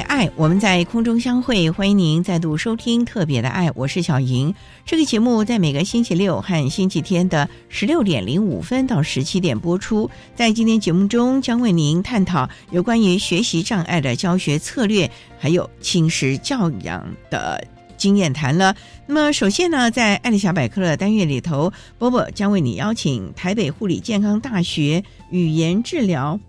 爱，我们在空中相会。欢迎您再度收听《特别的爱》，我是小莹。这个节目在每个星期六和星期天的十六点零五分到十七点播出。在今天节目中，将为您探讨有关于学习障碍的教学策略，还有轻师教养的经验谈了。那么，首先呢，在爱丽小百科的单元里头，波波将为你邀请台北护理健康大学语言治疗。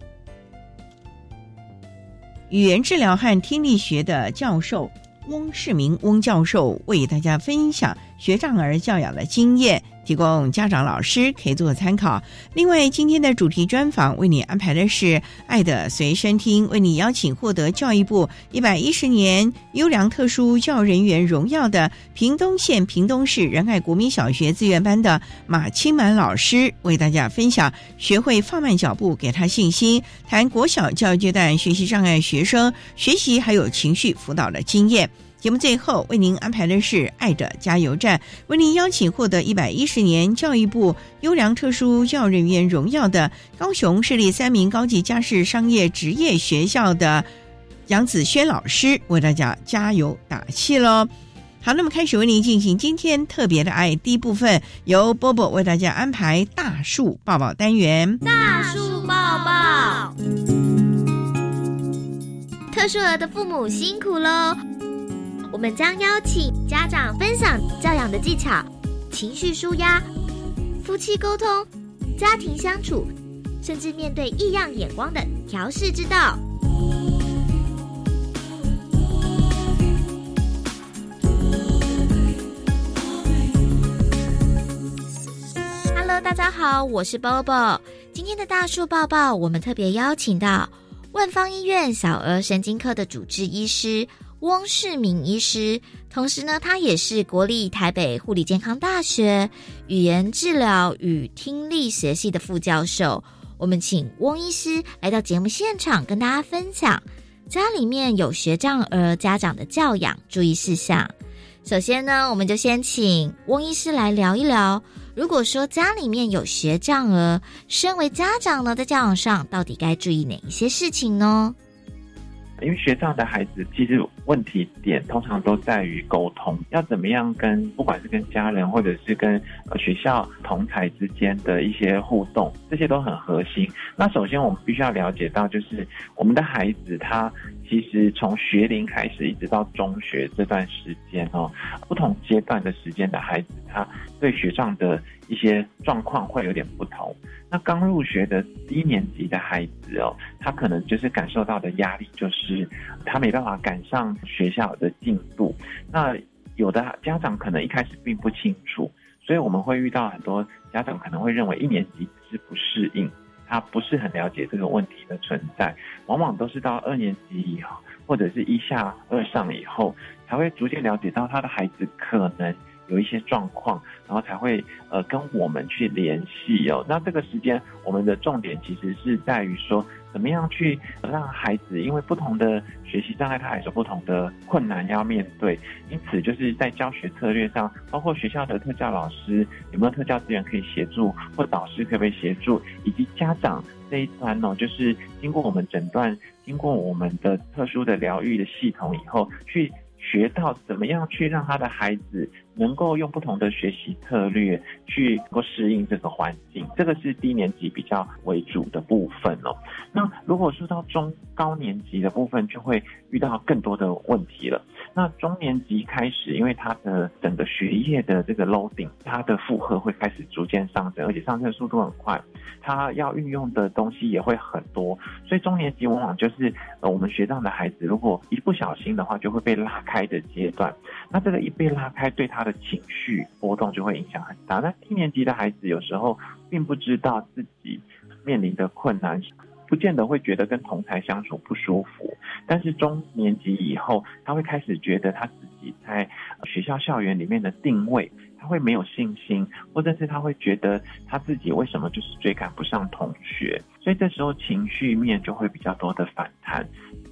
语言治疗和听力学的教授翁世明翁教授为大家分享学障儿教养的经验。提供家长、老师可以做参考。另外，今天的主题专访为你安排的是“爱的随身听”，为你邀请获得教育部一百一十年优良特殊教育人员荣耀的屏东县屏东市仁爱国民小学资源班的马清满老师，为大家分享学会放慢脚步，给他信心，谈国小教育阶段学习障碍学生学习还有情绪辅导的经验。节目最后为您安排的是“爱的加油站”，为您邀请获得一百一十年教育部优良特殊教育人员荣耀的高雄市立三名高级家事商业职业学校的杨子轩老师，为大家加油打气喽！好，那么开始为您进行今天特别的爱第一部分，由波波为大家安排大树抱抱单元。大树抱抱，特殊儿的父母辛苦喽！我们将邀请家长分享教养的技巧、情绪舒压、夫妻沟通、家庭相处，甚至面对异样眼光的调试之道。Hello，大家好，我是 Bobo。今天的大树抱抱，我们特别邀请到万方医院小儿神经科的主治医师。汪世明医师，同时呢，他也是国立台北护理健康大学语言治疗与听力学系的副教授。我们请汪医师来到节目现场，跟大家分享家里面有学障儿家长的教养注意事项。首先呢，我们就先请汪医师来聊一聊，如果说家里面有学障儿，身为家长呢，在教养上到底该注意哪一些事情呢？因为学障的孩子，其实问题点通常都在于沟通，要怎么样跟不管是跟家人或者是跟学校同才之间的一些互动，这些都很核心。那首先我们必须要了解到，就是我们的孩子他其实从学龄开始一直到中学这段时间哦，不同阶段的时间的孩子，他对学障的一些状况会有点不同。那刚入学的低年级的孩子哦，他可能就是感受到的压力就是他没办法赶上学校的进度。那有的家长可能一开始并不清楚，所以我们会遇到很多家长可能会认为一年级是不适应，他不是很了解这个问题的存在，往往都是到二年级以后或者是一下二上以后，才会逐渐了解到他的孩子可能有一些状况，然后才会呃跟我们去联系哦。那这个时间，我们的重点其实是在于说。怎么样去让孩子？因为不同的学习障碍，他还是不同的困难要面对。因此，就是在教学策略上，包括学校的特教老师有没有特教资源可以协助，或导师可不可以协助，以及家长这一端哦，就是经过我们诊断，经过我们的特殊的疗愈的系统以后，去学到怎么样去让他的孩子。能够用不同的学习策略去能够适应这个环境，这个是低年级比较为主的部分哦。那如果说到中高年级的部分，就会遇到更多的问题了。那中年级开始，因为他的整个学业的这个 loading，他的负荷会开始逐渐上升，而且上升速度很快，他要运用的东西也会很多。所以中年级往往就是呃我们学长的孩子，如果一不小心的话，就会被拉开的阶段。那这个一被拉开，对他的情绪波动就会影响很大。那低年级的孩子有时候并不知道自己面临的困难，不见得会觉得跟同台相处不舒服。但是中年级以后，他会开始觉得他自己在学校校园里面的定位，会没有信心，或者是他会觉得他自己为什么就是追赶不上同学，所以这时候情绪面就会比较多的反弹。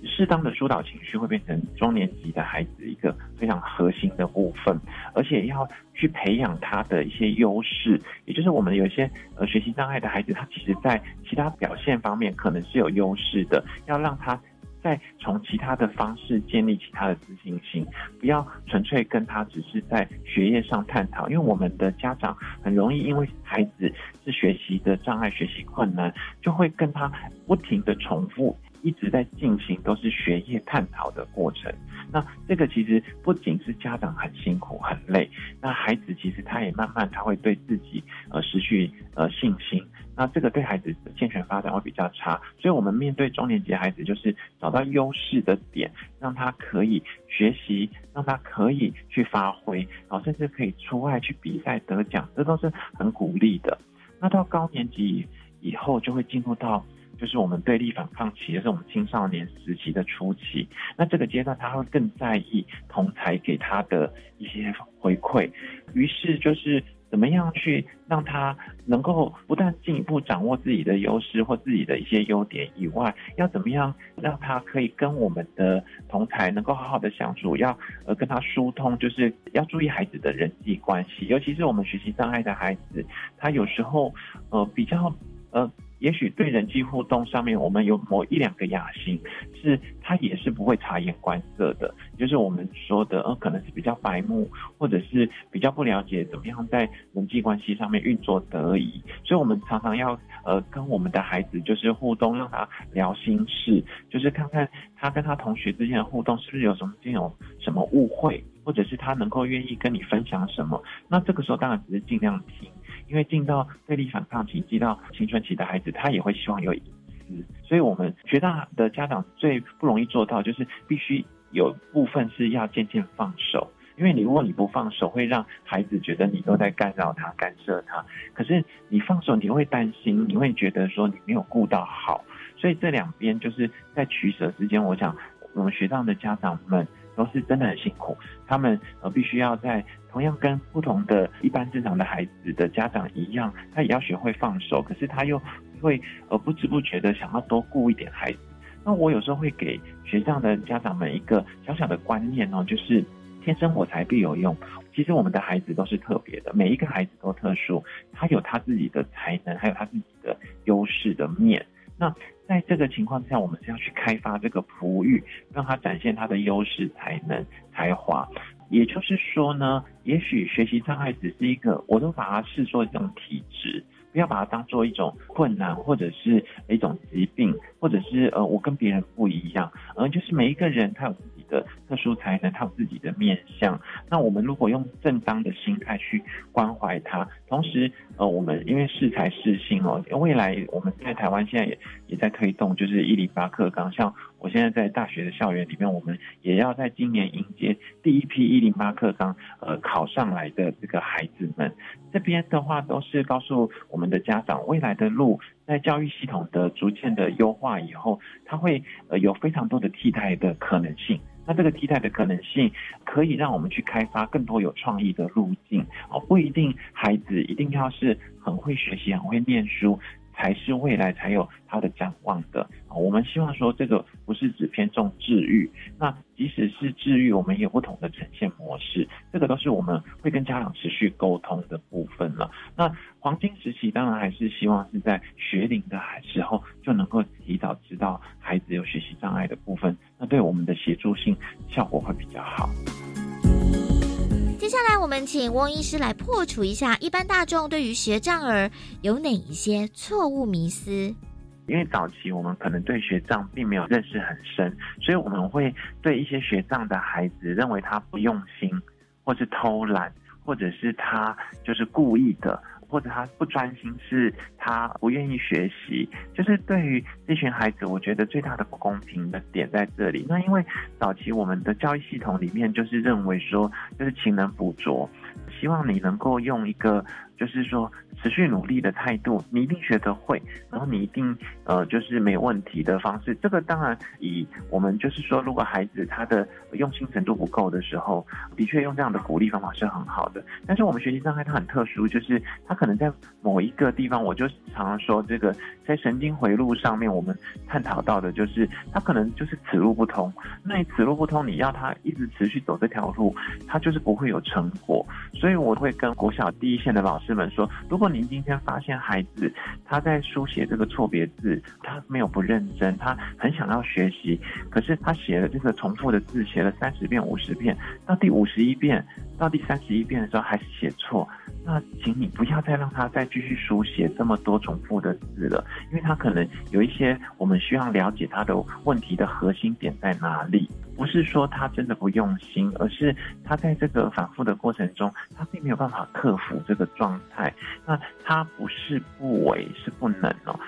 适当的疏导情绪会变成中年级的孩子一个非常核心的部分，而且要去培养他的一些优势，也就是我们有一些呃学习障碍的孩子，他其实在其他表现方面可能是有优势的，要让他再从其他的方式建立其他的自信心，不要纯粹跟他只是在学业上探讨，因为我们的家长很容易因为孩子是学习的障碍、学习困难，就会跟他不停的重复。一直在进行都是学业探讨的过程，那这个其实不仅是家长很辛苦很累，那孩子其实他也慢慢他会对自己呃失去呃信心，那这个对孩子的健全发展会比较差，所以我们面对中年级孩子就是找到优势的点，让他可以学习，让他可以去发挥，然后甚至可以出外去比赛得奖，这都是很鼓励的。那到高年级以后就会进入到。就是我们对立反抗期，就是我们青少年时期的初期。那这个阶段，他会更在意同才给他的一些回馈。于是，就是怎么样去让他能够不但进一步掌握自己的优势或自己的一些优点以外，要怎么样让他可以跟我们的同才能够好好的相处，要呃跟他疏通，就是要注意孩子的人际关系，尤其是我们学习障碍的孩子，他有时候呃比较呃。也许对人际互动上面，我们有某一两个雅兴，是他也是不会察言观色的，就是我们说的，呃，可能是比较白目，或者是比较不了解怎么样在人际关系上面运作得宜，所以我们常常要呃跟我们的孩子就是互动，让他聊心事，就是看看他跟他同学之间的互动是不是有什么这种什么误会，或者是他能够愿意跟你分享什么，那这个时候当然只是尽量听。因为进到对立反抗期、进到青春期的孩子，他也会希望有隐私，所以我们学大的家长最不容易做到，就是必须有部分是要渐渐放手。因为你如果你不放手，会让孩子觉得你都在干扰他、干涉他。可是你放手，你会担心，你会觉得说你没有顾到好。所以这两边就是在取舍之间，我想我们学大的家长们。都是真的很辛苦，他们呃必须要在同样跟不同的一般正常的孩子的家长一样，他也要学会放手，可是他又会呃不知不觉的想要多顾一点孩子。那我有时候会给学校的家长们一个小小的观念哦，就是天生我材必有用。其实我们的孩子都是特别的，每一个孩子都特殊，他有他自己的才能，还有他自己的优势的面。那在这个情况下，我们是要去开发这个璞玉，让他展现他的优势、才能、才华。也就是说呢，也许学习障碍只是一个，我都把它视作一种体质，不要把它当做一种困难，或者是一种疾病，或者是呃，我跟别人不一样。嗯，就是每一个人他有自己。的特殊才能，他有自己的面相。那我们如果用正当的心态去关怀他，同时，呃，我们因为适才适性哦，未来我们在台湾现在也也在推动，就是一零八课纲。像我现在在大学的校园里面，我们也要在今年迎接第一批一零八课纲呃考上来的这个孩子们。这边的话都是告诉我们的家长，未来的路在教育系统的逐渐的优化以后，它会呃有非常多的替代的可能性。那这个替代的可能性，可以让我们去开发更多有创意的路径哦，不一定孩子一定要是很会学习、很会念书。才是未来才有它的展望的啊！我们希望说这个不是只偏重治愈，那即使是治愈，我们也有不同的呈现模式，这个都是我们会跟家长持续沟通的部分了。那黄金时期当然还是希望是在学龄的时候就能够提早知道孩子有学习障碍的部分，那对我们的协助性效果会比较好。接下来，我们请翁医师来破除一下一般大众对于学障儿有哪一些错误迷思。因为早期我们可能对学障并没有认识很深，所以我们会对一些学障的孩子认为他不用心，或是偷懒，或者是他就是故意的。或者他不专心，是他不愿意学习，就是对于这群孩子，我觉得最大的不公平的点在这里。那因为早期我们的教育系统里面就是认为说，就是勤能补拙，希望你能够用一个。就是说，持续努力的态度，你一定学得会，然后你一定呃，就是没问题的方式。这个当然，以我们就是说，如果孩子他的用心程度不够的时候，的确用这样的鼓励方法是很好的。但是我们学习障碍它很特殊，就是它可能在某一个地方，我就常常说，这个在神经回路上面，我们探讨到的就是它可能就是此路不通。那此路不通，你要他一直持续走这条路，他就是不会有成果。所以以我会跟国小第一线的老。师们说，如果您今天发现孩子他在书写这个错别字，他没有不认真，他很想要学习，可是他写了这个重复的字，写了三十遍、五十遍，到第五十一遍、到第三十一遍的时候还是写错，那请你不要再让他再继续书写这么多重复的字了，因为他可能有一些我们需要了解他的问题的核心点在哪里。不是说他真的不用心，而是他在这个反复的过程中，他并没有办法克服这个状态。那他不是不为，是不能哦。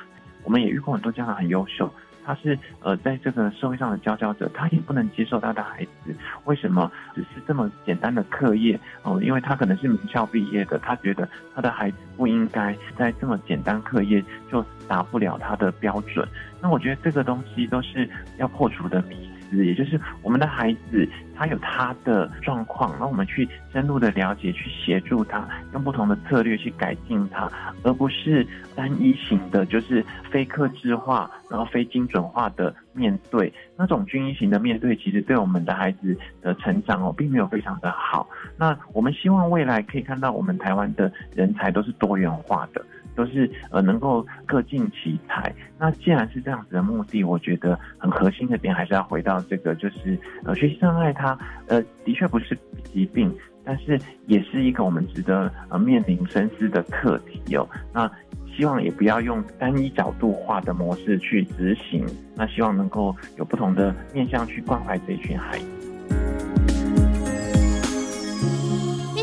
我们也遇过很多家长很优秀，他是呃在这个社会上的佼佼者，他也不能接受他的孩子为什么只是这么简单的课业哦，因为他可能是名校毕业的，他觉得他的孩子不应该在这么简单课业就达不了他的标准。那我觉得这个东西都是要破除的迷思。也就是我们的孩子，他有他的状况，那我们去深入的了解，去协助他，用不同的策略去改进他，而不是单一型的，就是非克制化，然后非精准化的面对那种均一型的面对，其实对我们的孩子的成长哦，并没有非常的好。那我们希望未来可以看到我们台湾的人才都是多元化的。都是呃能够各尽其才。那既然是这样子的目的，我觉得很核心的点还是要回到这个，就是呃学习障碍它呃的确不是疾病，但是也是一个我们值得呃面临深思的课题哦。那希望也不要用单一角度化的模式去执行，那希望能够有不同的面向去关怀这一群孩子。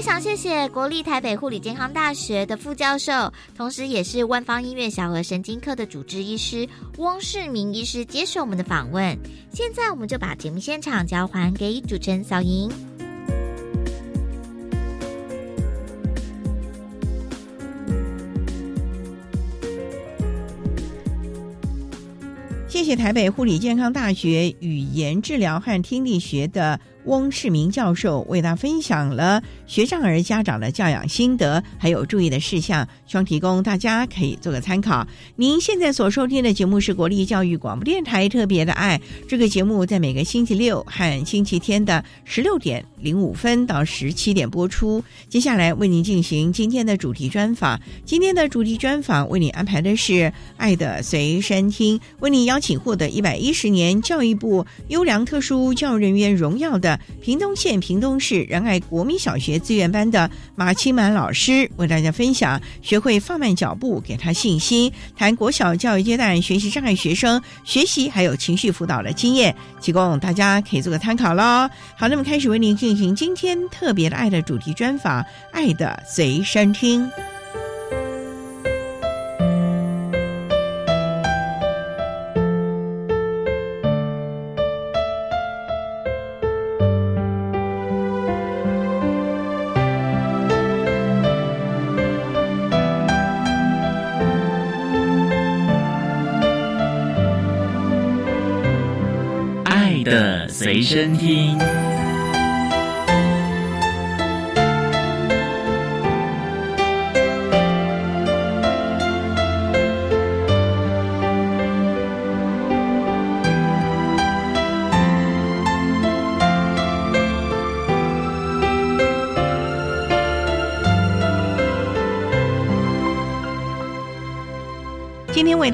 非常谢谢国立台北护理健康大学的副教授，同时也是万方医院小儿神经科的主治医师翁世明医师接受我们的访问。现在我们就把节目现场交还给主持人小莹。谢谢台北护理健康大学语言治疗和听力学的。翁世明教授为大家分享了学障儿家长的教养心得，还有注意的事项，希望提供大家可以做个参考。您现在所收听的节目是国立教育广播电台特别的爱，这个节目在每个星期六和星期天的十六点零五分到十七点播出。接下来为您进行今天的主题专访，今天的主题专访为您安排的是《爱的随身听》，为您邀请获得一百一十年教育部优良特殊教育人员荣耀的。屏东县屏东市仁爱国民小学资源班的马清满老师为大家分享学会放慢脚步，给他信心，谈国小教育阶段学习障碍学生学习还有情绪辅导的经验，提供大家可以做个参考喽。好，那么开始为您进行今天特别的爱的主题专访，《爱的随身听》。身听。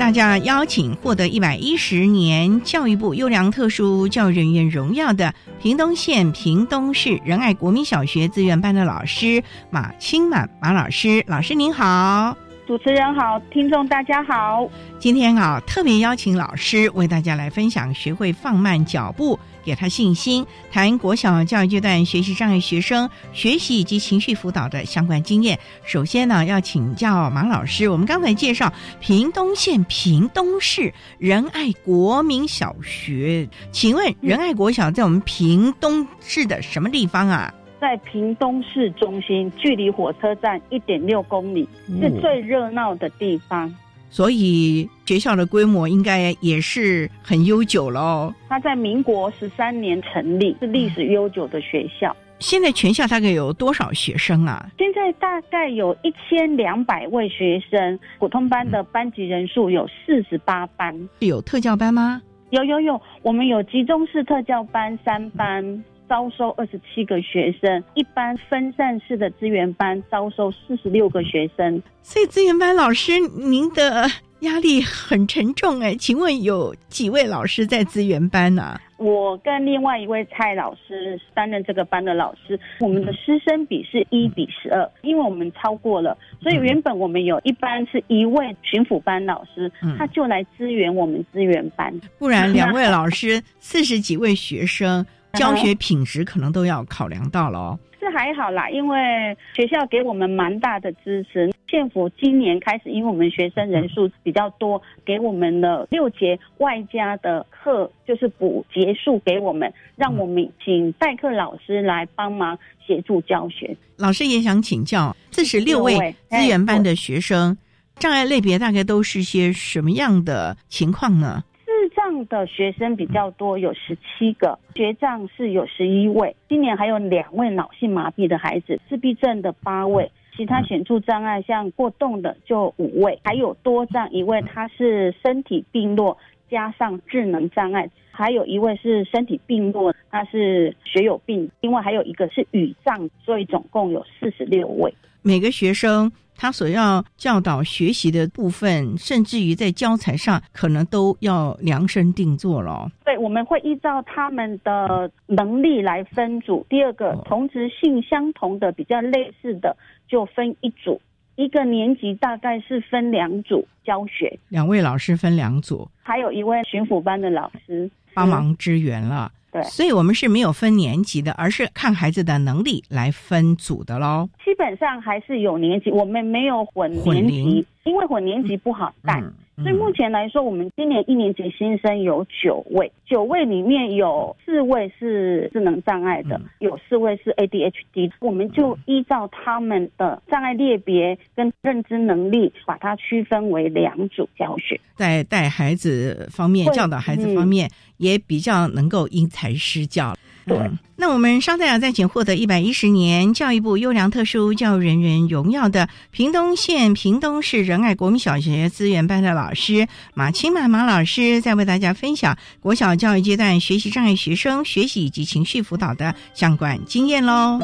大家邀请获得一百一十年教育部优良特殊教育人员荣耀的屏东县屏东市仁爱国民小学自愿班的老师马清满马老师，老师您好。主持人好，听众大家好。今天啊，特别邀请老师为大家来分享学会放慢脚步，给他信心，谈国小教育阶段学习障碍学生学习以及情绪辅导的相关经验。首先呢，要请教马老师，我们刚才介绍屏东县屏东市仁爱国民小学，请问仁爱国小在我们屏东市的什么地方啊？在屏东市中心，距离火车站一点六公里，是最热闹的地方。所以学校的规模应该也是很悠久了哦。它在民国十三年成立，是历史悠久的学校。现在全校大概有多少学生啊？现在大概有一千两百位学生，普通班的班级人数有四十八班。有特教班吗？有有有，我们有集中式特教班三班。招收二十七个学生，一般分散式的资源班招收四十六个学生。所以资源班老师，您的压力很沉重哎。请问有几位老师在资源班呢？我跟另外一位蔡老师担任这个班的老师。我们的师生比是一比十二，因为我们超过了，所以原本我们有一班是一位巡抚班老师，他就来支援我们资源班。不然两位老师四十几位学生。教学品质可能都要考量到了哦。是还好啦，因为学校给我们蛮大的支持。县府今年开始，因为我们学生人数比较多，给我们了六节外加的课，就是补结束给我们，让我们请代课老师来帮忙协助教学。老师也想请教，四十六位资源班的学生，障碍类别大概都是些什么样的情况呢？障的学生比较多，有十七个；学障是有十一位。今年还有两位脑性麻痹的孩子，自闭症的八位，其他显著障碍像过动的就五位，还有多障一位，他是身体病弱加上智能障碍，还有一位是身体病弱，他是学有病，另外还有一个是语障，所以总共有四十六位。每个学生。他所要教导学习的部分，甚至于在教材上，可能都要量身定做了。对，我们会依照他们的能力来分组。第二个，同质性相同的、比较类似的，就分一组。一个年级大概是分两组教学，两位老师分两组，还有一位巡抚班的老师帮忙支援了。对，所以我们是没有分年级的，而是看孩子的能力来分组的喽。基本上还是有年级，我们没有混年级，因为混年级不好带。所以目前来说，我们今年一年级新生有九位，九位里面有四位是智能障碍的，有四位是 ADHD，我们就依照他们的障碍列别跟认知能力，把它区分为两组教学。在带孩子方面，教导孩子方面，也比较能够因材施教。那我们稍待啊，再请获得一百一十年教育部优良特殊教育人员荣耀的屏东县屏东市仁爱国民小学资源班的老师马清满马老师，再为大家分享国小教育阶段学习障碍学生学习以及情绪辅导的相关经验喽。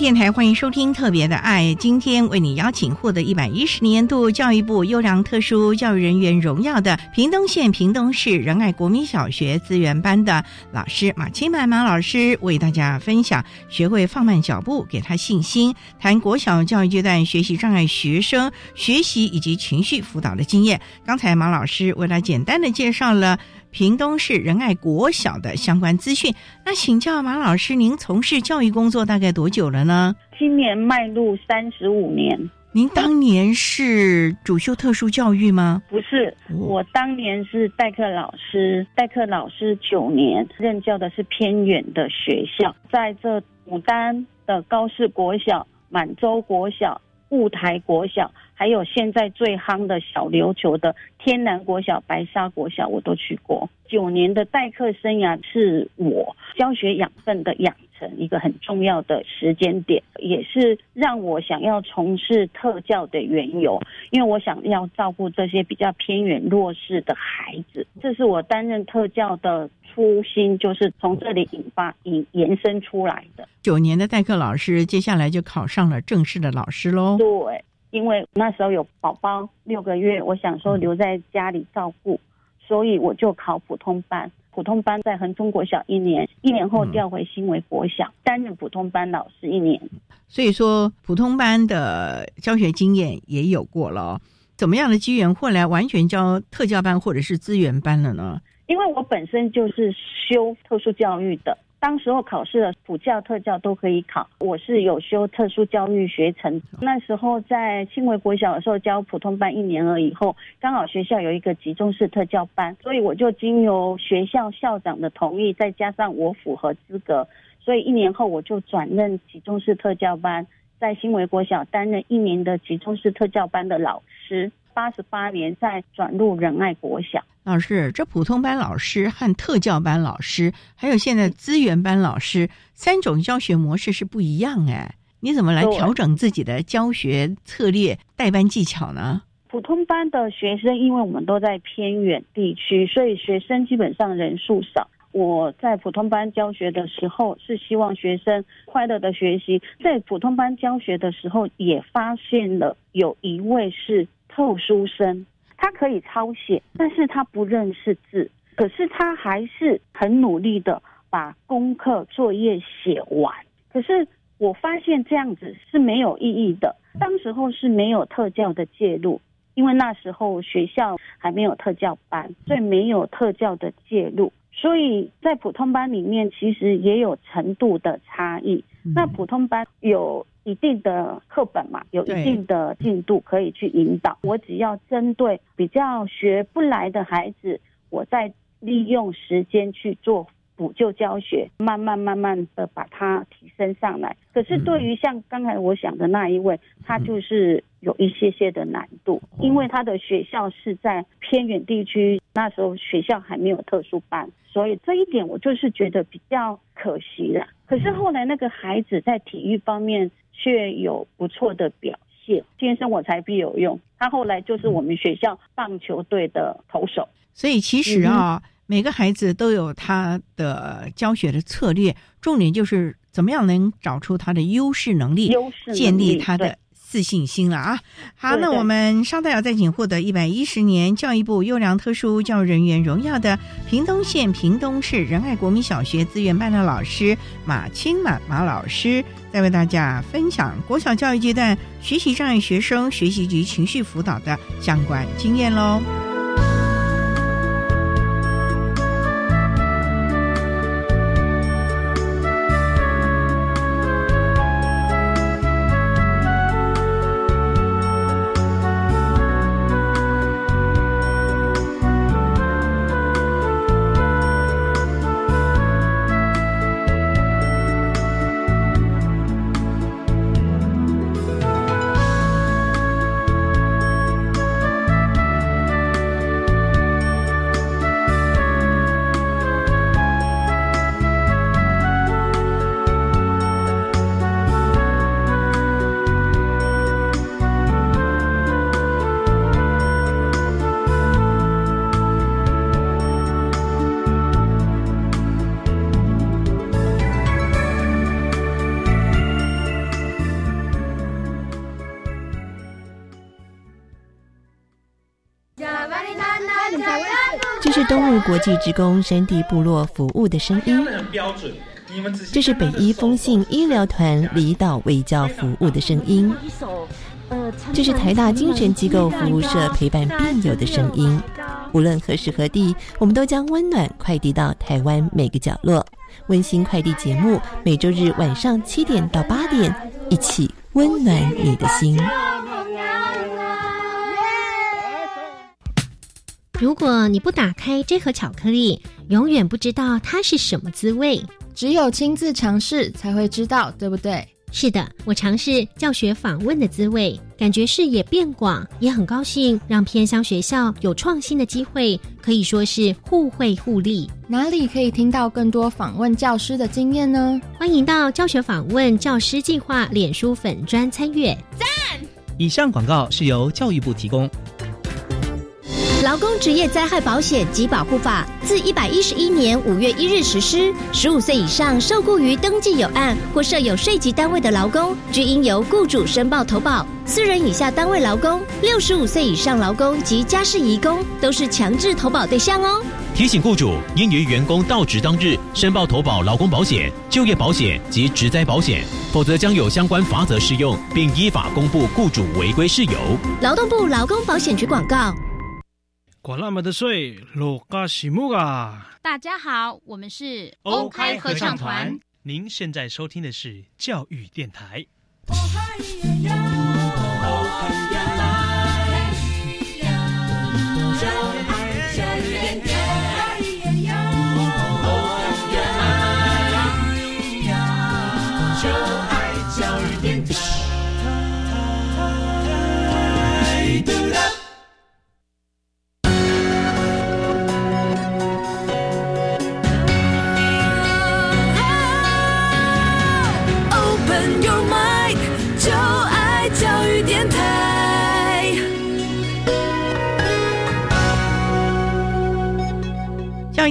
电台欢迎收听《特别的爱》，今天为你邀请获得一百一十年度教育部优良特殊教育人员荣耀的屏东县屏东市仁爱国民小学资源班的老师马清满马老师，为大家分享学会放慢脚步，给他信心，谈国小教育阶段学习障碍学生学习以及情绪辅导的经验。刚才马老师为他简单的介绍了。屏东市仁爱国小的相关资讯。那请教马老师，您从事教育工作大概多久了呢？今年迈入三十五年。您当年是主修特殊教育吗？不是，我当年是代课老师，代课老师九年，任教的是偏远的学校，在这牡丹的高市国小、满洲国小、雾台国小。还有现在最夯的小琉球的天南国小、白沙国小，我都去过。九年的代课生涯是我教学养分的养成一个很重要的时间点，也是让我想要从事特教的缘由。因为我想要照顾这些比较偏远弱势的孩子，这是我担任特教的初心，就是从这里引发引延伸出来的。九年的代课老师，接下来就考上了正式的老师喽。对。因为那时候有宝宝六个月，我想说留在家里照顾，所以我就考普通班。普通班在恒中国小一年，一年后调回新维国小担任普通班老师一年。所以说，普通班的教学经验也有过了。怎么样的机缘，后来完全教特教班或者是资源班了呢？因为我本身就是修特殊教育的。当时候考试的普教、特教都可以考。我是有修特殊教育学程，那时候在新维国小的时候教普通班一年了以后，刚好学校有一个集中式特教班，所以我就经由学校校长的同意，再加上我符合资格，所以一年后我就转任集中式特教班，在新维国小担任一年的集中式特教班的老师。八十八年再转入仁爱国小。老师，这普通班老师和特教班老师，还有现在资源班老师三种教学模式是不一样哎，你怎么来调整自己的教学策略、带班技巧呢？普通班的学生，因为我们都在偏远地区，所以学生基本上人数少。我在普通班教学的时候，是希望学生快乐的学习。在普通班教学的时候，也发现了有一位是。特殊生，他可以抄写，但是他不认识字，可是他还是很努力的把功课作业写完。可是我发现这样子是没有意义的。当时候是没有特教的介入，因为那时候学校还没有特教班，所以没有特教的介入。所以在普通班里面，其实也有程度的差异。那普通班有一定的课本嘛，有一定的进度可以去引导。我只要针对比较学不来的孩子，我再利用时间去做。补救教学，慢慢慢慢的把它提升上来。可是对于像刚才我想的那一位，他就是有一些些的难度，因为他的学校是在偏远地区，那时候学校还没有特殊班，所以这一点我就是觉得比较可惜了。可是后来那个孩子在体育方面却有不错的表现，天生我材必有用。他后来就是我们学校棒球队的投手。所以其实啊。每个孩子都有他的教学的策略，重点就是怎么样能找出他的优势能力，建立他的自信心了啊！好，那我们稍待要再请获得一百一十年教育部优良特殊教育人员荣耀的屏东县屏东市仁爱国民小学资源班的老师马清满马老师，再为大家分享国小教育阶段学习障碍学生学习及情绪辅导的相关经验喽。国际职工山地部落服务的声音。这是北医风信医疗团离岛卫教服务的声音。这是台大精神机构服务社陪伴病友的声音。无论何时何地，我们都将温暖快递到台湾每个角落。温馨快递节目每周日晚上七点到八点，一起温暖你的心。如果你不打开这盒巧克力，永远不知道它是什么滋味。只有亲自尝试才会知道，对不对？是的，我尝试教学访问的滋味，感觉视野变广，也很高兴让偏乡学校有创新的机会，可以说是互惠互利。哪里可以听到更多访问教师的经验呢？欢迎到教学访问教师计划脸书粉专参阅。赞！以上广告是由教育部提供。劳工职业灾害保险及保护法自一百一十一年五月一日实施。十五岁以上受雇于登记有案或设有税籍单位的劳工，均应由雇主申报投保。四人以下单位劳工、六十五岁以上劳工及家事移工都是强制投保对象哦。提醒雇主应于员工到职当日申报投保劳工保险、就业保险及职灾保险，否则将有相关罚则适用，并依法公布雇主违规事由。劳动部劳工保险局广告。管那么的水，落嘎西木啊！大家好，我们是欧开合唱团。您现在收听的是教育电台。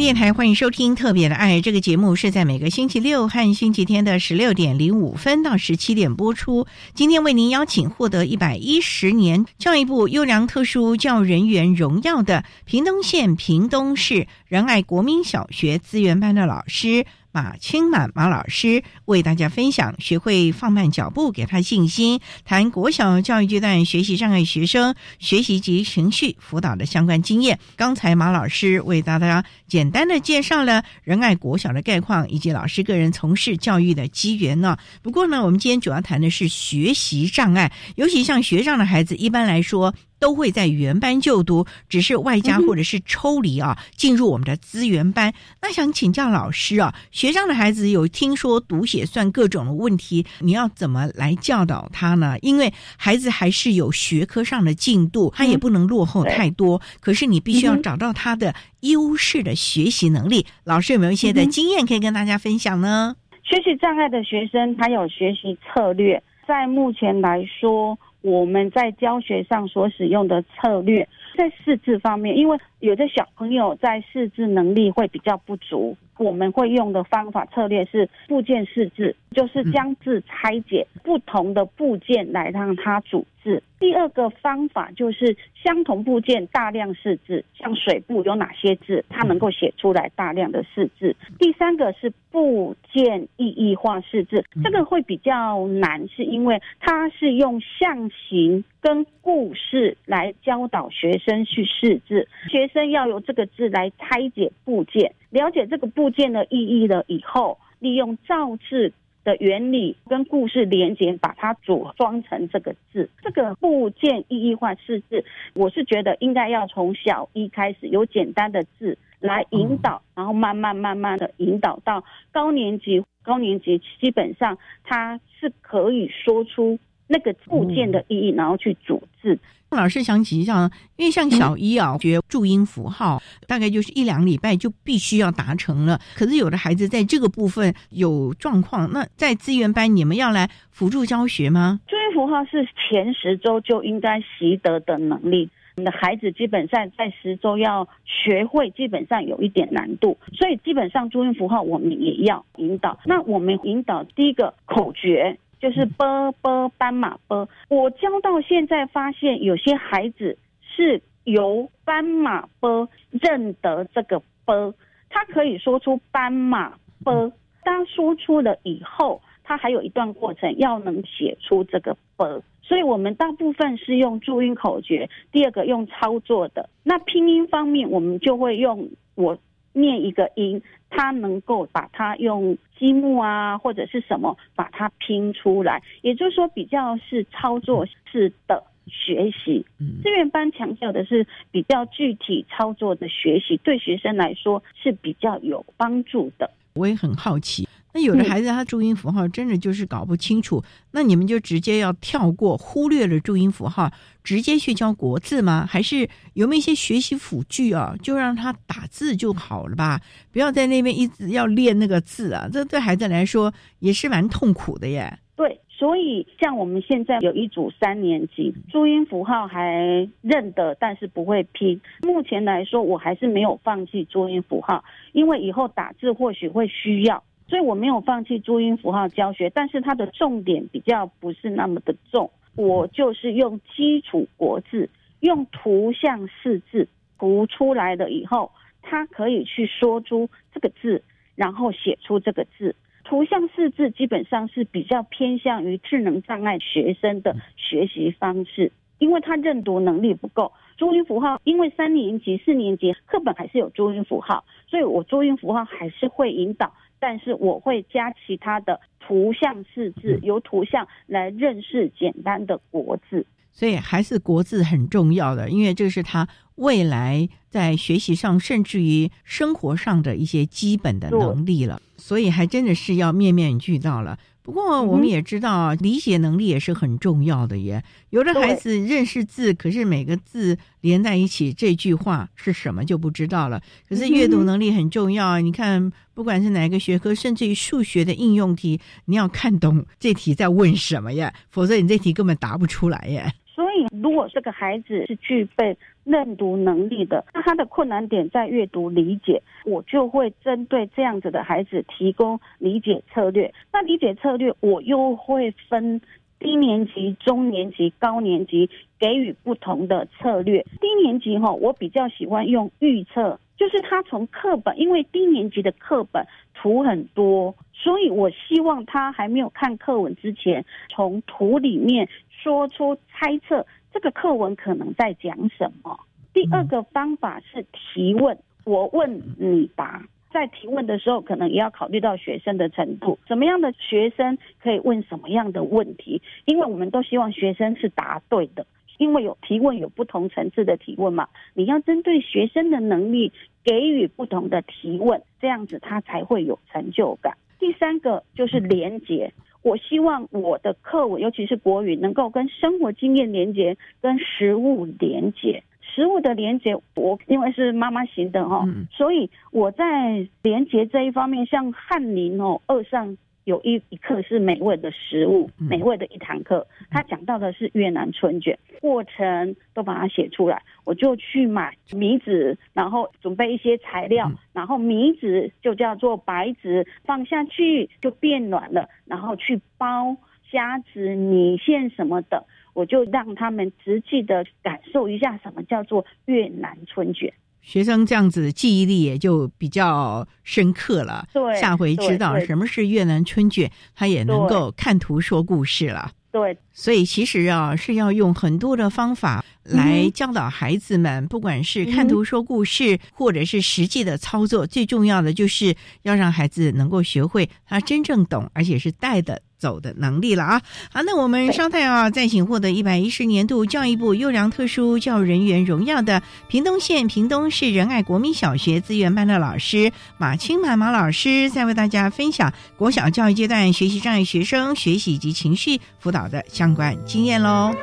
电台欢迎收听《特别的爱》这个节目，是在每个星期六和星期天的十六点零五分到十七点播出。今天为您邀请获得一百一十年教育部优良特殊教育人员荣耀的屏东县屏东市仁爱国民小学资源班的老师。马清满马老师为大家分享学会放慢脚步，给他信心，谈国小教育阶段学习障碍学生学习及情绪辅导的相关经验。刚才马老师为大家简单的介绍了仁爱国小的概况，以及老师个人从事教育的机缘呢。不过呢，我们今天主要谈的是学习障碍，尤其像学障的孩子，一般来说。都会在原班就读，只是外加或者是抽离啊，进入我们的资源班。那想请教老师啊，学障的孩子有听说读写算各种的问题，你要怎么来教导他呢？因为孩子还是有学科上的进度，他也不能落后太多。可是你必须要找到他的优势的学习能力。老师有没有一些的经验可以跟大家分享呢？学习障碍的学生，他有学习策略，在目前来说。我们在教学上所使用的策略，在四字方面，因为有的小朋友在识字能力会比较不足。我们会用的方法策略是部件识字，就是将字拆解不同的部件来让它组字。第二个方法就是相同部件大量识字，像水部有哪些字，它能够写出来大量的识字。第三个是部件意义化识字，这个会比较难，是因为它是用象形跟故事来教导学生去识字，学生要由这个字来拆解部件。了解这个部件的意义了以后，利用造字的原理跟故事连接，把它组装成这个字。这个部件意义化识字，我是觉得应该要从小一开始，有简单的字来引导，然后慢慢慢慢的引导到高年级。高年级基本上他是可以说出那个部件的意义，然后去组字。老师想起像，因为像小一啊，学注音符号，大概就是一两礼拜就必须要达成了。可是有的孩子在这个部分有状况，那在资源班你们要来辅助教学吗？注音符号是前十周就应该习得的能力，你的孩子基本上在十周要学会，基本上有一点难度。所以基本上注音符号我们也要引导。那我们引导第一个口诀。就是波波斑马波，我教到现在发现有些孩子是由斑马波认得这个波，他可以说出斑马波。当说出了以后，他还有一段过程要能写出这个波。所以我们大部分是用注音口诀，第二个用操作的。那拼音方面，我们就会用我念一个音，他能够把它用积木啊或者是什么把它拼出来。也就是说，比较是操作式的。学习，志愿班强调的是比较具体操作的学习，对学生来说是比较有帮助的。我也很好奇，那有的孩子他注音符号真的就是搞不清楚，那你们就直接要跳过，忽略了注音符号，直接去教国字吗？还是有没有一些学习辅具啊？就让他打字就好了吧？不要在那边一直要练那个字啊，这对孩子来说也是蛮痛苦的耶。对。所以，像我们现在有一组三年级，注音符号还认得，但是不会拼。目前来说，我还是没有放弃注音符号，因为以后打字或许会需要，所以我没有放弃注音符号教学。但是它的重点比较不是那么的重，我就是用基础国字，用图像识字，读出来了以后，它可以去说出这个字，然后写出这个字。图像识字基本上是比较偏向于智能障碍学生的学习方式，因为他认读能力不够。注音符号，因为三年级、四年级课本还是有注音符号，所以我注音符号还是会引导，但是我会加其他的图像识字，由图像来认识简单的国字。所以还是国字很重要的，因为这是他未来在学习上，甚至于生活上的一些基本的能力了。所以还真的是要面面俱到了。不过我们也知道，理解能力也是很重要的耶。有的孩子认识字，可是每个字连在一起，这句话是什么就不知道了。可是阅读能力很重要啊。你看，不管是哪个学科，甚至于数学的应用题，你要看懂这题在问什么呀，否则你这题根本答不出来耶。所以，如果这个孩子是具备认读能力的，那他的困难点在阅读理解，我就会针对这样子的孩子提供理解策略。那理解策略，我又会分低年级、中年级、高年级给予不同的策略。低年级哈，我比较喜欢用预测，就是他从课本，因为低年级的课本图很多，所以我希望他还没有看课文之前，从图里面。说出猜测这个课文可能在讲什么。第二个方法是提问，我问你答。在提问的时候，可能也要考虑到学生的程度，什么样的学生可以问什么样的问题？因为我们都希望学生是答对的，因为有提问有不同层次的提问嘛。你要针对学生的能力给予不同的提问，这样子他才会有成就感。第三个就是连接。我希望我的课文，尤其是国语，能够跟生活经验连接，跟食物连接。食物的连接，我因为是妈妈型的哈，所以我在连接这一方面，像翰林哦二上。有一一课是美味的食物，美味的一堂课。他讲到的是越南春卷，过程都把它写出来。我就去买米纸，然后准备一些材料，然后米纸就叫做白纸，放下去就变软了，然后去包虾子、米线什么的，我就让他们实际的感受一下什么叫做越南春卷。学生这样子记忆力也就比较深刻了，对，下回知道什么是越南春卷，他也能够看图说故事了。对，所以其实啊是要用很多的方法来教导孩子们，不管是看图说故事，或者是实际的操作，最重要的就是要让孩子能够学会他真正懂，而且是带的。走的能力了啊！好，那我们稍待啊，再请获得一百一十年度教育部优良特殊教育人员荣耀的屏东县屏东市仁爱国民小学资源班的老师马清满马老师，再为大家分享国小教育阶段学习障碍学生学习及情绪辅导的相管经验喽。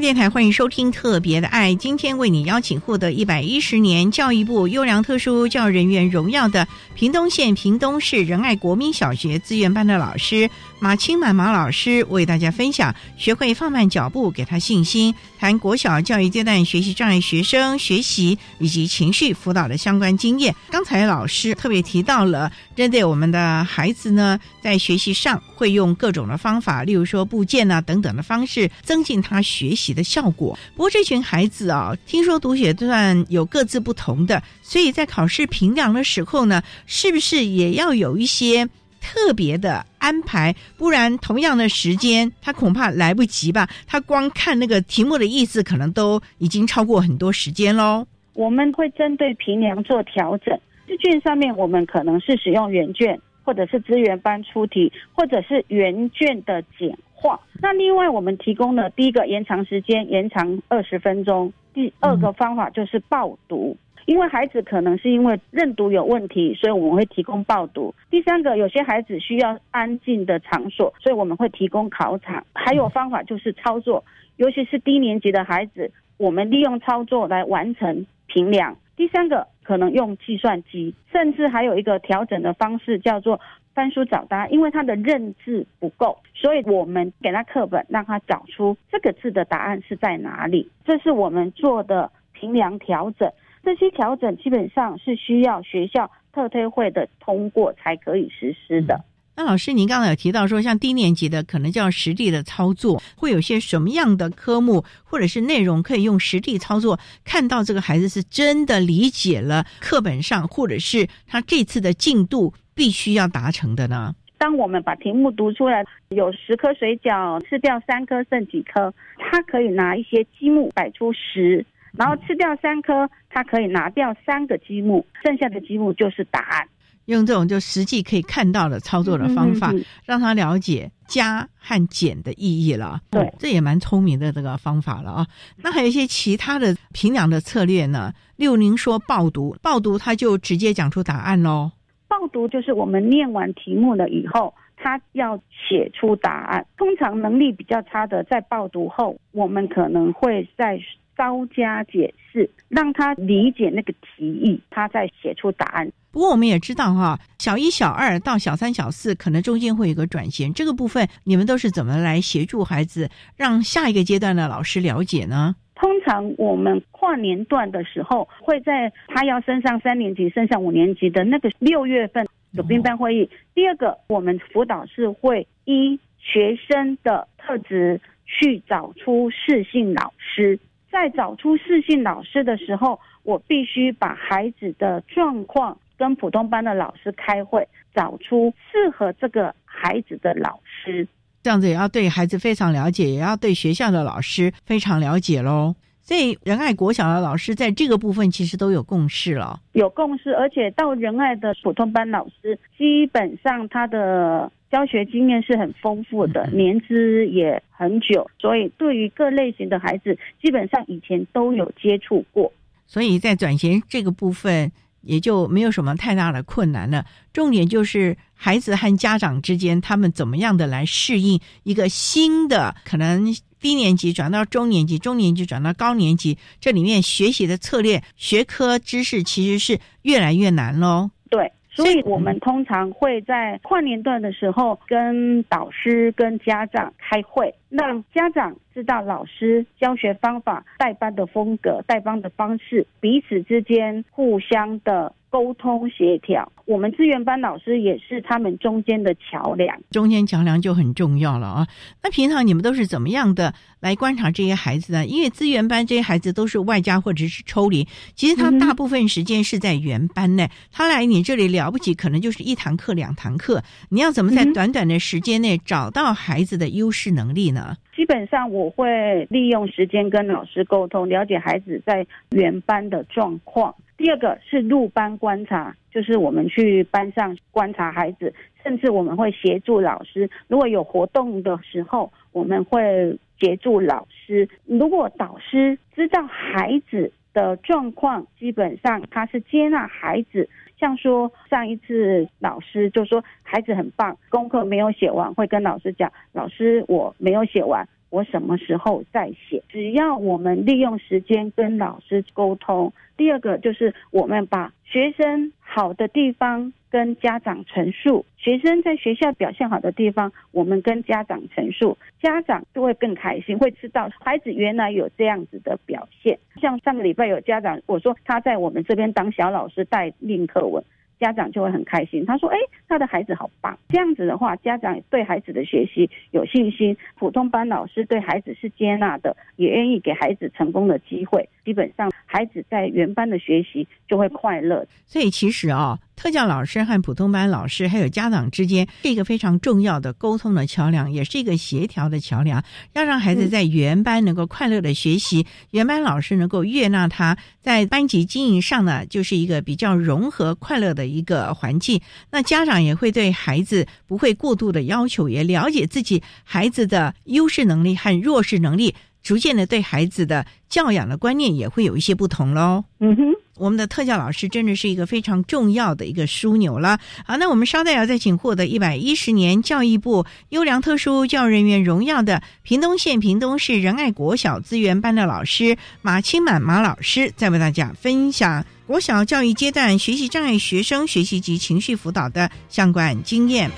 电台欢迎收听《特别的爱》，今天为你邀请获得一百一十年教育部优良特殊教育人员荣耀的屏东县屏东市仁爱国民小学资源班的老师马清满马老师，为大家分享学会放慢脚步，给他信心，谈国小教育阶段学习障碍学生学习以及情绪辅导的相关经验。刚才老师特别提到了，针对我们的孩子呢，在学习上会用各种的方法，例如说部件啊等等的方式，增进他学习的效果。不过这群孩子啊，听说读写段有各自不同的，所以在考试评量的时候呢，是不是也要有一些特别的安排？不然同样的时间，他恐怕来不及吧？他光看那个题目的意思，可能都已经超过很多时间喽。我们会针对平量做调整。试卷上面，我们可能是使用原卷，或者是资源班出题，或者是原卷的简化。那另外，我们提供的第一个延长时间，延长二十分钟。第二个方法就是爆读，因为孩子可能是因为认读有问题，所以我们会提供报读。第三个，有些孩子需要安静的场所，所以我们会提供考场。还有方法就是操作，尤其是低年级的孩子，我们利用操作来完成评量。第三个。可能用计算机，甚至还有一个调整的方式，叫做翻书找答案。因为他的认字不够，所以我们给他课本，让他找出这个字的答案是在哪里。这是我们做的评量调整。这些调整基本上是需要学校特推会的通过才可以实施的。那老师，您刚才有提到说，像低年级的可能叫实地的操作，会有些什么样的科目或者是内容可以用实地操作，看到这个孩子是真的理解了课本上，或者是他这次的进度必须要达成的呢？当我们把题目读出来，有十颗水饺，吃掉三颗剩几颗？他可以拿一些积木摆出十，然后吃掉三颗，他可以拿掉三个积木，剩下的积木就是答案。用这种就实际可以看到的操作的方法，让他了解加和减的意义了。对，这也蛮聪明的这个方法了啊。那还有一些其他的评量的策略呢？例如您说报读，报读他就直接讲出答案喽。报读就是我们念完题目了以后，他要写出答案。通常能力比较差的，在报读后，我们可能会在。稍加解释，让他理解那个题意，他再写出答案。不过我们也知道哈，小一、小二到小三、小四，可能中间会有个转型。这个部分，你们都是怎么来协助孩子，让下一个阶段的老师了解呢？通常我们跨年段的时候，会在他要升上三年级、升上五年级的那个六月份有编班会议。第二个，我们辅导是会依学生的特质去找出适性老师。在找出适性老师的时候，我必须把孩子的状况跟普通班的老师开会，找出适合这个孩子的老师。这样子也要对孩子非常了解，也要对学校的老师非常了解喽。所以仁爱国小的老师在这个部分其实都有共识了，有共识，而且到仁爱的普通班老师，基本上他的。教学经验是很丰富的，年资也很久，所以对于各类型的孩子，基本上以前都有接触过，所以在转型这个部分也就没有什么太大的困难了。重点就是孩子和家长之间，他们怎么样的来适应一个新的可能低年级转到中年级，中年级转到高年级，这里面学习的策略、学科知识其实是越来越难喽。对。所以我们通常会在跨年段的时候跟导师、跟家长开会，让家长知道老师教学方法、带班的风格、带班的方式，彼此之间互相的。沟通协调，我们资源班老师也是他们中间的桥梁，中间桥梁就很重要了啊。那平常你们都是怎么样的来观察这些孩子呢？因为资源班这些孩子都是外加或者是抽离，其实他大部分时间是在原班呢。他来你这里了不起，可能就是一堂课、两堂课，你要怎么在短短的时间内找到孩子的优势能力呢？基本上我会利用时间跟老师沟通，了解孩子在原班的状况。第二个是入班观察，就是我们去班上观察孩子，甚至我们会协助老师。如果有活动的时候，我们会协助老师。如果导师知道孩子的状况，基本上他是接纳孩子。像说上一次老师就说孩子很棒，功课没有写完，会跟老师讲：“老师我没有写完，我什么时候再写。只要我们利用时间跟老师沟通。第二个就是我们把学生好的地方跟家长陈述，学生在学校表现好的地方，我们跟家长陈述，家长就会更开心，会知道孩子原来有这样子的表现。像上个礼拜有家长我说他在我们这边当小老师带另课文。家长就会很开心，他说：“哎，他的孩子好棒。”这样子的话，家长对孩子的学习有信心，普通班老师对孩子是接纳的，也愿意给孩子成功的机会。基本上，孩子在原班的学习就会快乐。所以，其实啊。特教老师和普通班老师还有家长之间是一个非常重要的沟通的桥梁，也是一个协调的桥梁，要让孩子在原班能够快乐的学习，原班老师能够悦纳他，在班级经营上呢，就是一个比较融合快乐的一个环境。那家长也会对孩子不会过度的要求，也了解自己孩子的优势能力和弱势能力，逐渐的对孩子的教养的观念也会有一些不同喽。嗯哼。我们的特教老师真的是一个非常重要的一个枢纽了。好，那我们稍待要再请获得一百一十年教育部优良特殊教育人员荣耀的屏东县屏东市仁爱国小资源班的老师马清满马老师，再为大家分享国小教育阶段学习障碍学生学习及情绪辅导的相关经验。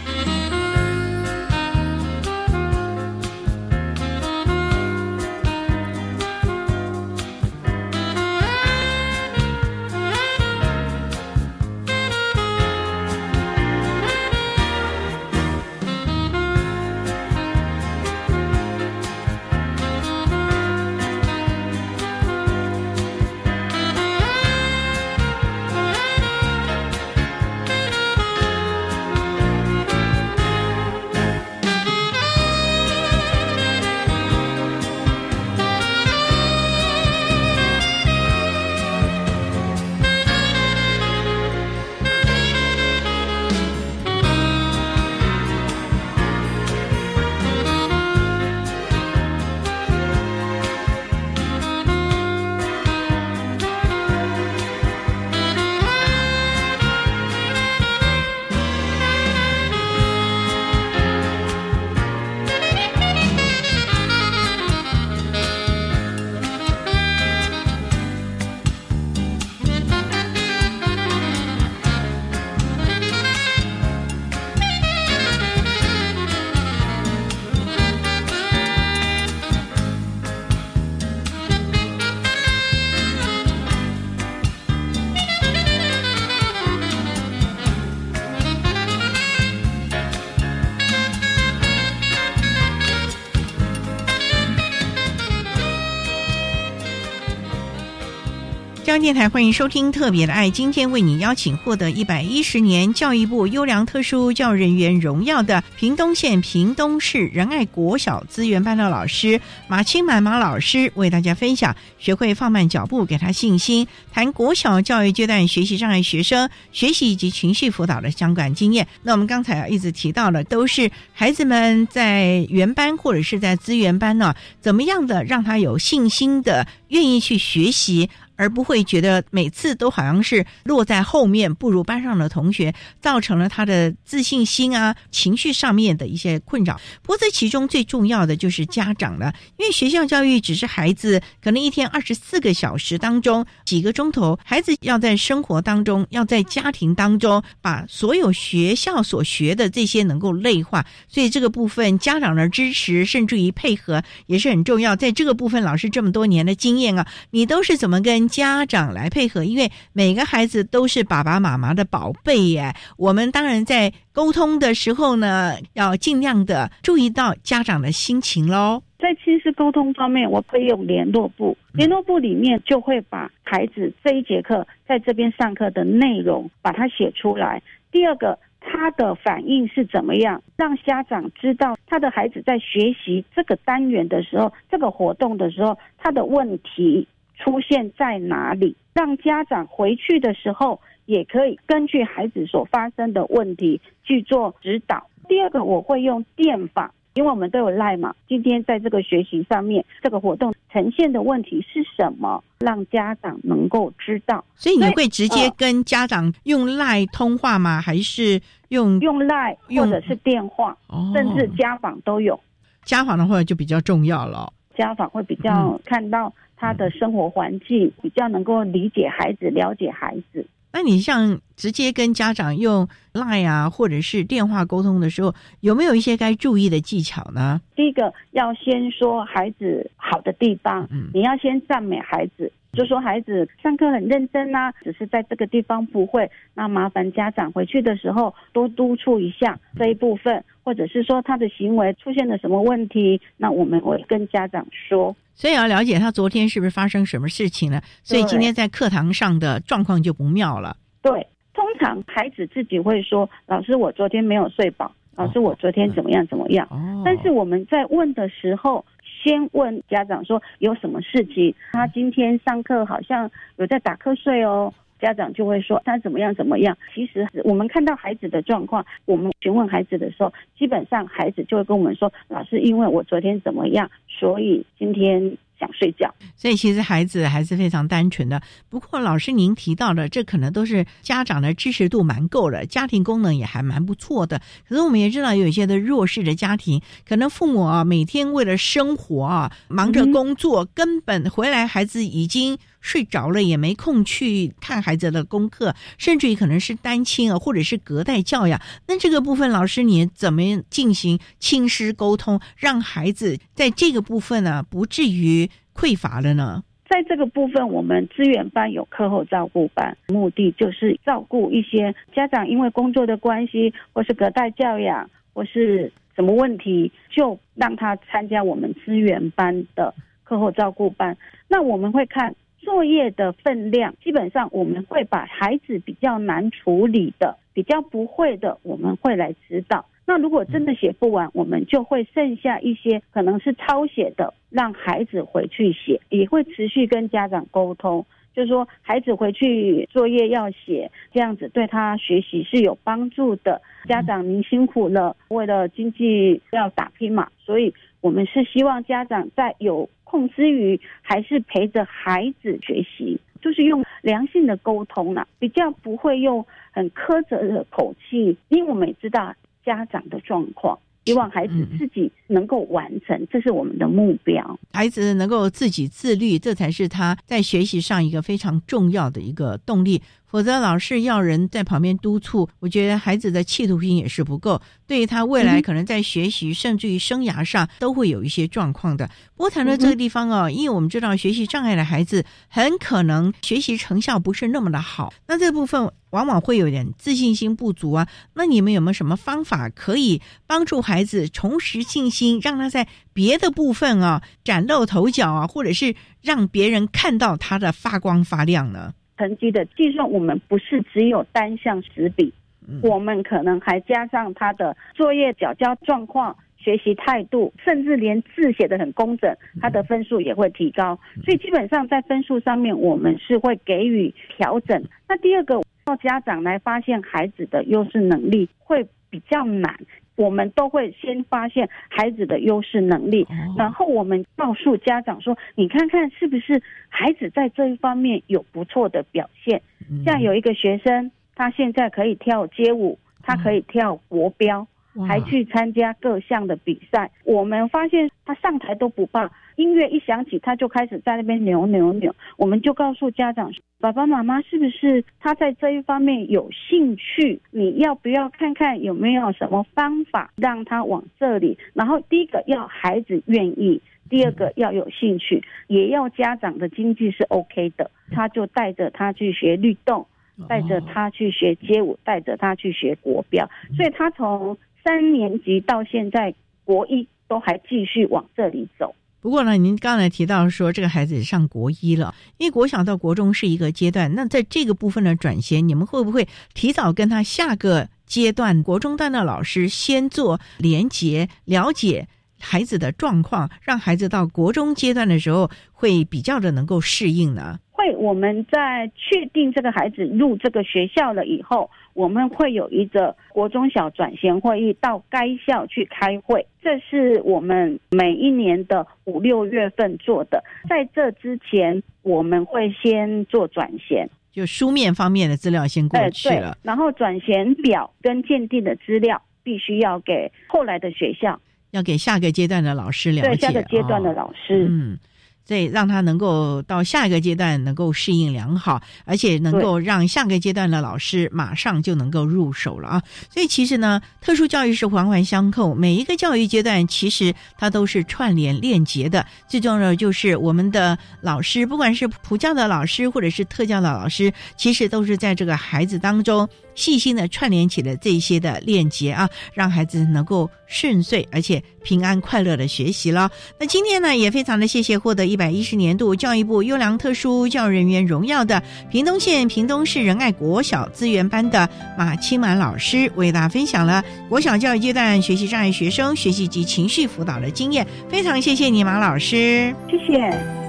电台欢迎收听《特别的爱》，今天为你邀请获得一百一十年教育部优良特殊教育人员荣耀的屏东县屏东市仁爱国小资源班的老师马清满马老师，为大家分享学会放慢脚步，给他信心，谈国小教育阶段学习障碍学生学习以及情绪辅导的相关经验。那我们刚才一直提到的，都是孩子们在原班或者是在资源班呢，怎么样的让他有信心的愿意去学习。而不会觉得每次都好像是落在后面，不如班上的同学，造成了他的自信心啊、情绪上面的一些困扰。不过，这其中最重要的就是家长了，因为学校教育只是孩子可能一天二十四个小时当中几个钟头，孩子要在生活当中、要在家庭当中把所有学校所学的这些能够内化，所以这个部分家长的支持甚至于配合也是很重要。在这个部分，老师这么多年的经验啊，你都是怎么跟？家长来配合，因为每个孩子都是爸爸妈妈的宝贝耶。我们当然在沟通的时候呢，要尽量的注意到家长的心情喽。在亲子沟通方面，我会用联络部，联络部里面就会把孩子这一节课在这边上课的内容把它写出来。第二个，他的反应是怎么样，让家长知道他的孩子在学习这个单元的时候，这个活动的时候，他的问题。出现在哪里？让家长回去的时候也可以根据孩子所发生的问题去做指导。第二个，我会用电访，因为我们都有赖嘛。今天在这个学习上面，这个活动呈现的问题是什么？让家长能够知道。所以你会直接跟家长用赖通话吗？还是用用赖或者是电话，甚至家访都有。家访的话就比较重要了。家访会比较看到他的生活环境，比较能够理解孩子、了解孩子。那你像直接跟家长用 Line 啊，或者是电话沟通的时候，有没有一些该注意的技巧呢？第一个要先说孩子好的地方，嗯你要先赞美孩子。就说孩子上课很认真呐，只是在这个地方不会，那麻烦家长回去的时候多督促一下这一部分，或者是说他的行为出现了什么问题，那我们会跟家长说。所以要了解他昨天是不是发生什么事情了，所以今天在课堂上的状况就不妙了。对，通常孩子自己会说：“老师，我昨天没有睡饱。”老师，我昨天怎么样怎么样？但是我们在问的时候。先问家长说有什么事情，他今天上课好像有在打瞌睡哦，家长就会说他怎么样怎么样。其实我们看到孩子的状况，我们询问孩子的时候，基本上孩子就会跟我们说，老师，因为我昨天怎么样，所以今天。想睡觉，所以其实孩子还是非常单纯的。不过老师您提到的，这可能都是家长的支持度蛮够的，家庭功能也还蛮不错的。可是我们也知道，有一些的弱势的家庭，可能父母啊每天为了生活啊忙着工作，根本回来孩子已经。睡着了也没空去看孩子的功课，甚至于可能是单亲啊，或者是隔代教养。那这个部分，老师你怎么进行亲师沟通，让孩子在这个部分呢不至于匮乏了呢？在这个部分，我们资源班有课后照顾班，目的就是照顾一些家长因为工作的关系，或是隔代教养，或是什么问题，就让他参加我们资源班的课后照顾班。那我们会看。作业的分量，基本上我们会把孩子比较难处理的、比较不会的，我们会来指导。那如果真的写不完，我们就会剩下一些可能是抄写的，让孩子回去写，也会持续跟家长沟通，就是说孩子回去作业要写，这样子对他学习是有帮助的。家长您辛苦了，为了经济要打拼嘛，所以我们是希望家长在有。空之余，还是陪着孩子学习，就是用良性的沟通了，比较不会用很苛责的口气，因为我们也知道家长的状况。希望孩子自己能够完成，这是我们的目标。孩子能够自己自律，这才是他在学习上一个非常重要的一个动力。否则，老是要人在旁边督促，我觉得孩子的企图心也是不够，对于他未来可能在学习甚至于生涯上都会有一些状况的。不过谈到这个地方哦，因为我们知道学习障碍的孩子很可能学习成效不是那么的好，那这部分。往往会有点自信心不足啊，那你们有没有什么方法可以帮助孩子重拾信心，让他在别的部分啊崭露头角啊，或者是让别人看到他的发光发亮呢？成绩的计算，我们不是只有单项十笔，我们可能还加上他的作业缴交状况、学习态度，甚至连字写的很工整，他的分数也会提高。所以基本上在分数上面，我们是会给予调整。那第二个。到家长来发现孩子的优势能力会比较难，我们都会先发现孩子的优势能力，然后我们告诉家长说：“你看看是不是孩子在这一方面有不错的表现？像有一个学生，他现在可以跳街舞，他可以跳国标，还去参加各项的比赛。我们发现他上台都不怕。”音乐一响起，他就开始在那边扭扭扭。我们就告诉家长爸爸妈妈是不是他在这一方面有兴趣？你要不要看看有没有什么方法让他往这里？然后第一个要孩子愿意，第二个要有兴趣，也要家长的经济是 OK 的。他就带着他去学律动，带着他去学街舞，带着他去学国标。所以他从三年级到现在国一都还继续往这里走。不过呢，您刚才提到说这个孩子上国一了，因为国小到国中是一个阶段，那在这个部分的转衔，你们会不会提早跟他下个阶段国中段的老师先做连结，了解孩子的状况，让孩子到国中阶段的时候会比较的能够适应呢？会，我们在确定这个孩子入这个学校了以后。我们会有一个国中小转衔会议，到该校去开会，这是我们每一年的五六月份做的。在这之前，我们会先做转衔，就书面方面的资料先过去了，然后转衔表跟鉴定的资料必须要给后来的学校。要给下个阶段的老师了解，对下个阶段的老师，嗯。所以让他能够到下一个阶段能够适应良好，而且能够让下个阶段的老师马上就能够入手了啊！所以其实呢，特殊教育是环环相扣，每一个教育阶段其实它都是串联链接的。最重要的就是我们的老师，不管是普教的老师或者是特教的老师，其实都是在这个孩子当中。细心的串联起了这些的链接啊，让孩子能够顺遂而且平安快乐的学习了。那今天呢，也非常的谢谢获得一百一十年度教育部优良特殊教育人员荣耀的屏东县屏东市仁爱国小资源班的马清满老师，为大家分享了国小教育阶段学习障碍学生学习及情绪辅导的经验。非常谢谢你，马老师，谢谢。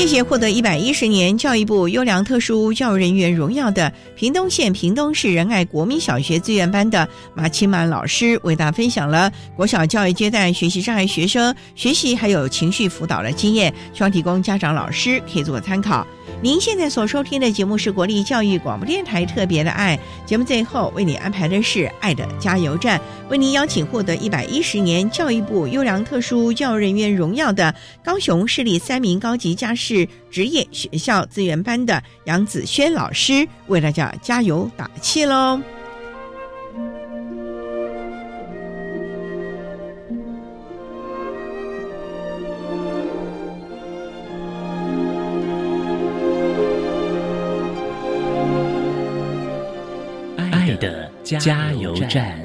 谢谢获得一百一十年教育部优良特殊教育人员荣耀的屏东县屏东市仁爱国民小学资源班的马清满老师，为大家分享了国小教育阶段学习障碍学生学习还有情绪辅导的经验，希望提供家长老师可以做参考。您现在所收听的节目是国立教育广播电台特别的爱节目，最后为你安排的是爱的加油站，为您邀请获得一百一十年教育部优良特殊教育人员荣耀的高雄市立三名高级家是职业学校资源班的杨子轩老师，为大家加油打气喽。爱的加油站。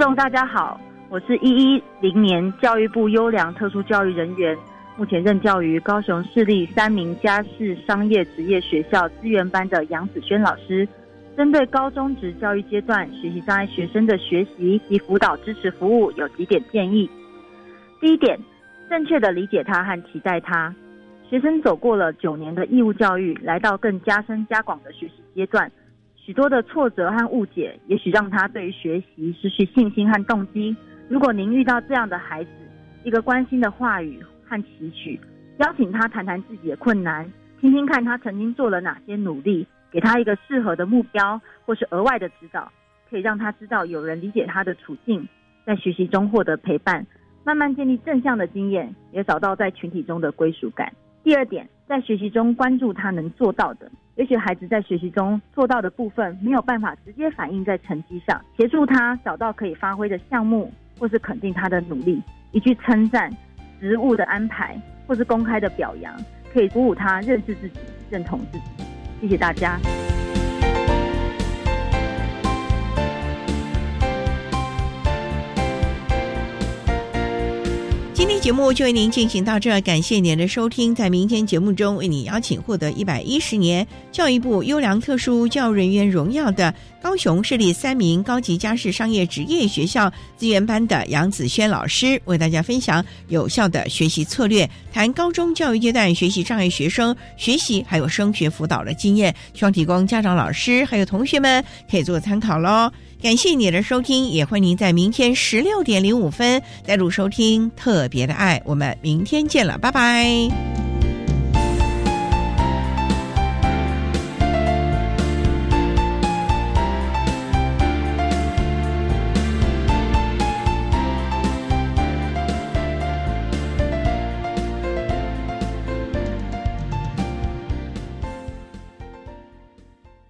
众，大家好，我是一一零年教育部优良特殊教育人员，目前任教于高雄市立三名家事商业职业学校资源班的杨子轩老师，针对高中职教育阶段学习障碍学生的学习及辅导支持服务，有几点建议。第一点。正确的理解他和期待他，学生走过了九年的义务教育，来到更加深加广的学习阶段，许多的挫折和误解，也许让他对于学习失去信心和动机。如果您遇到这样的孩子，一个关心的话语和期许，邀请他谈谈自己的困难，听听看他曾经做了哪些努力，给他一个适合的目标或是额外的指导，可以让他知道有人理解他的处境，在学习中获得陪伴。慢慢建立正向的经验，也找到在群体中的归属感。第二点，在学习中关注他能做到的。也许孩子在学习中做到的部分没有办法直接反映在成绩上，协助他找到可以发挥的项目，或是肯定他的努力。一句称赞、职务的安排，或是公开的表扬，可以鼓舞他认识自己、认同自己。谢谢大家。节目就为您进行到这，感谢您的收听。在明天节目中，为你邀请获得一百一十年教育部优良特殊教育人员荣耀的高雄市立三名高级家事商业职业学校资源班的杨子轩老师，为大家分享有效的学习策略，谈高中教育阶段学习障碍学生学习还有升学辅导的经验，希望提供家长、老师还有同学们可以做参考喽。感谢你的收听，也欢迎您在明天十六点零五分再度收听《特别的爱》，我们明天见了，拜拜。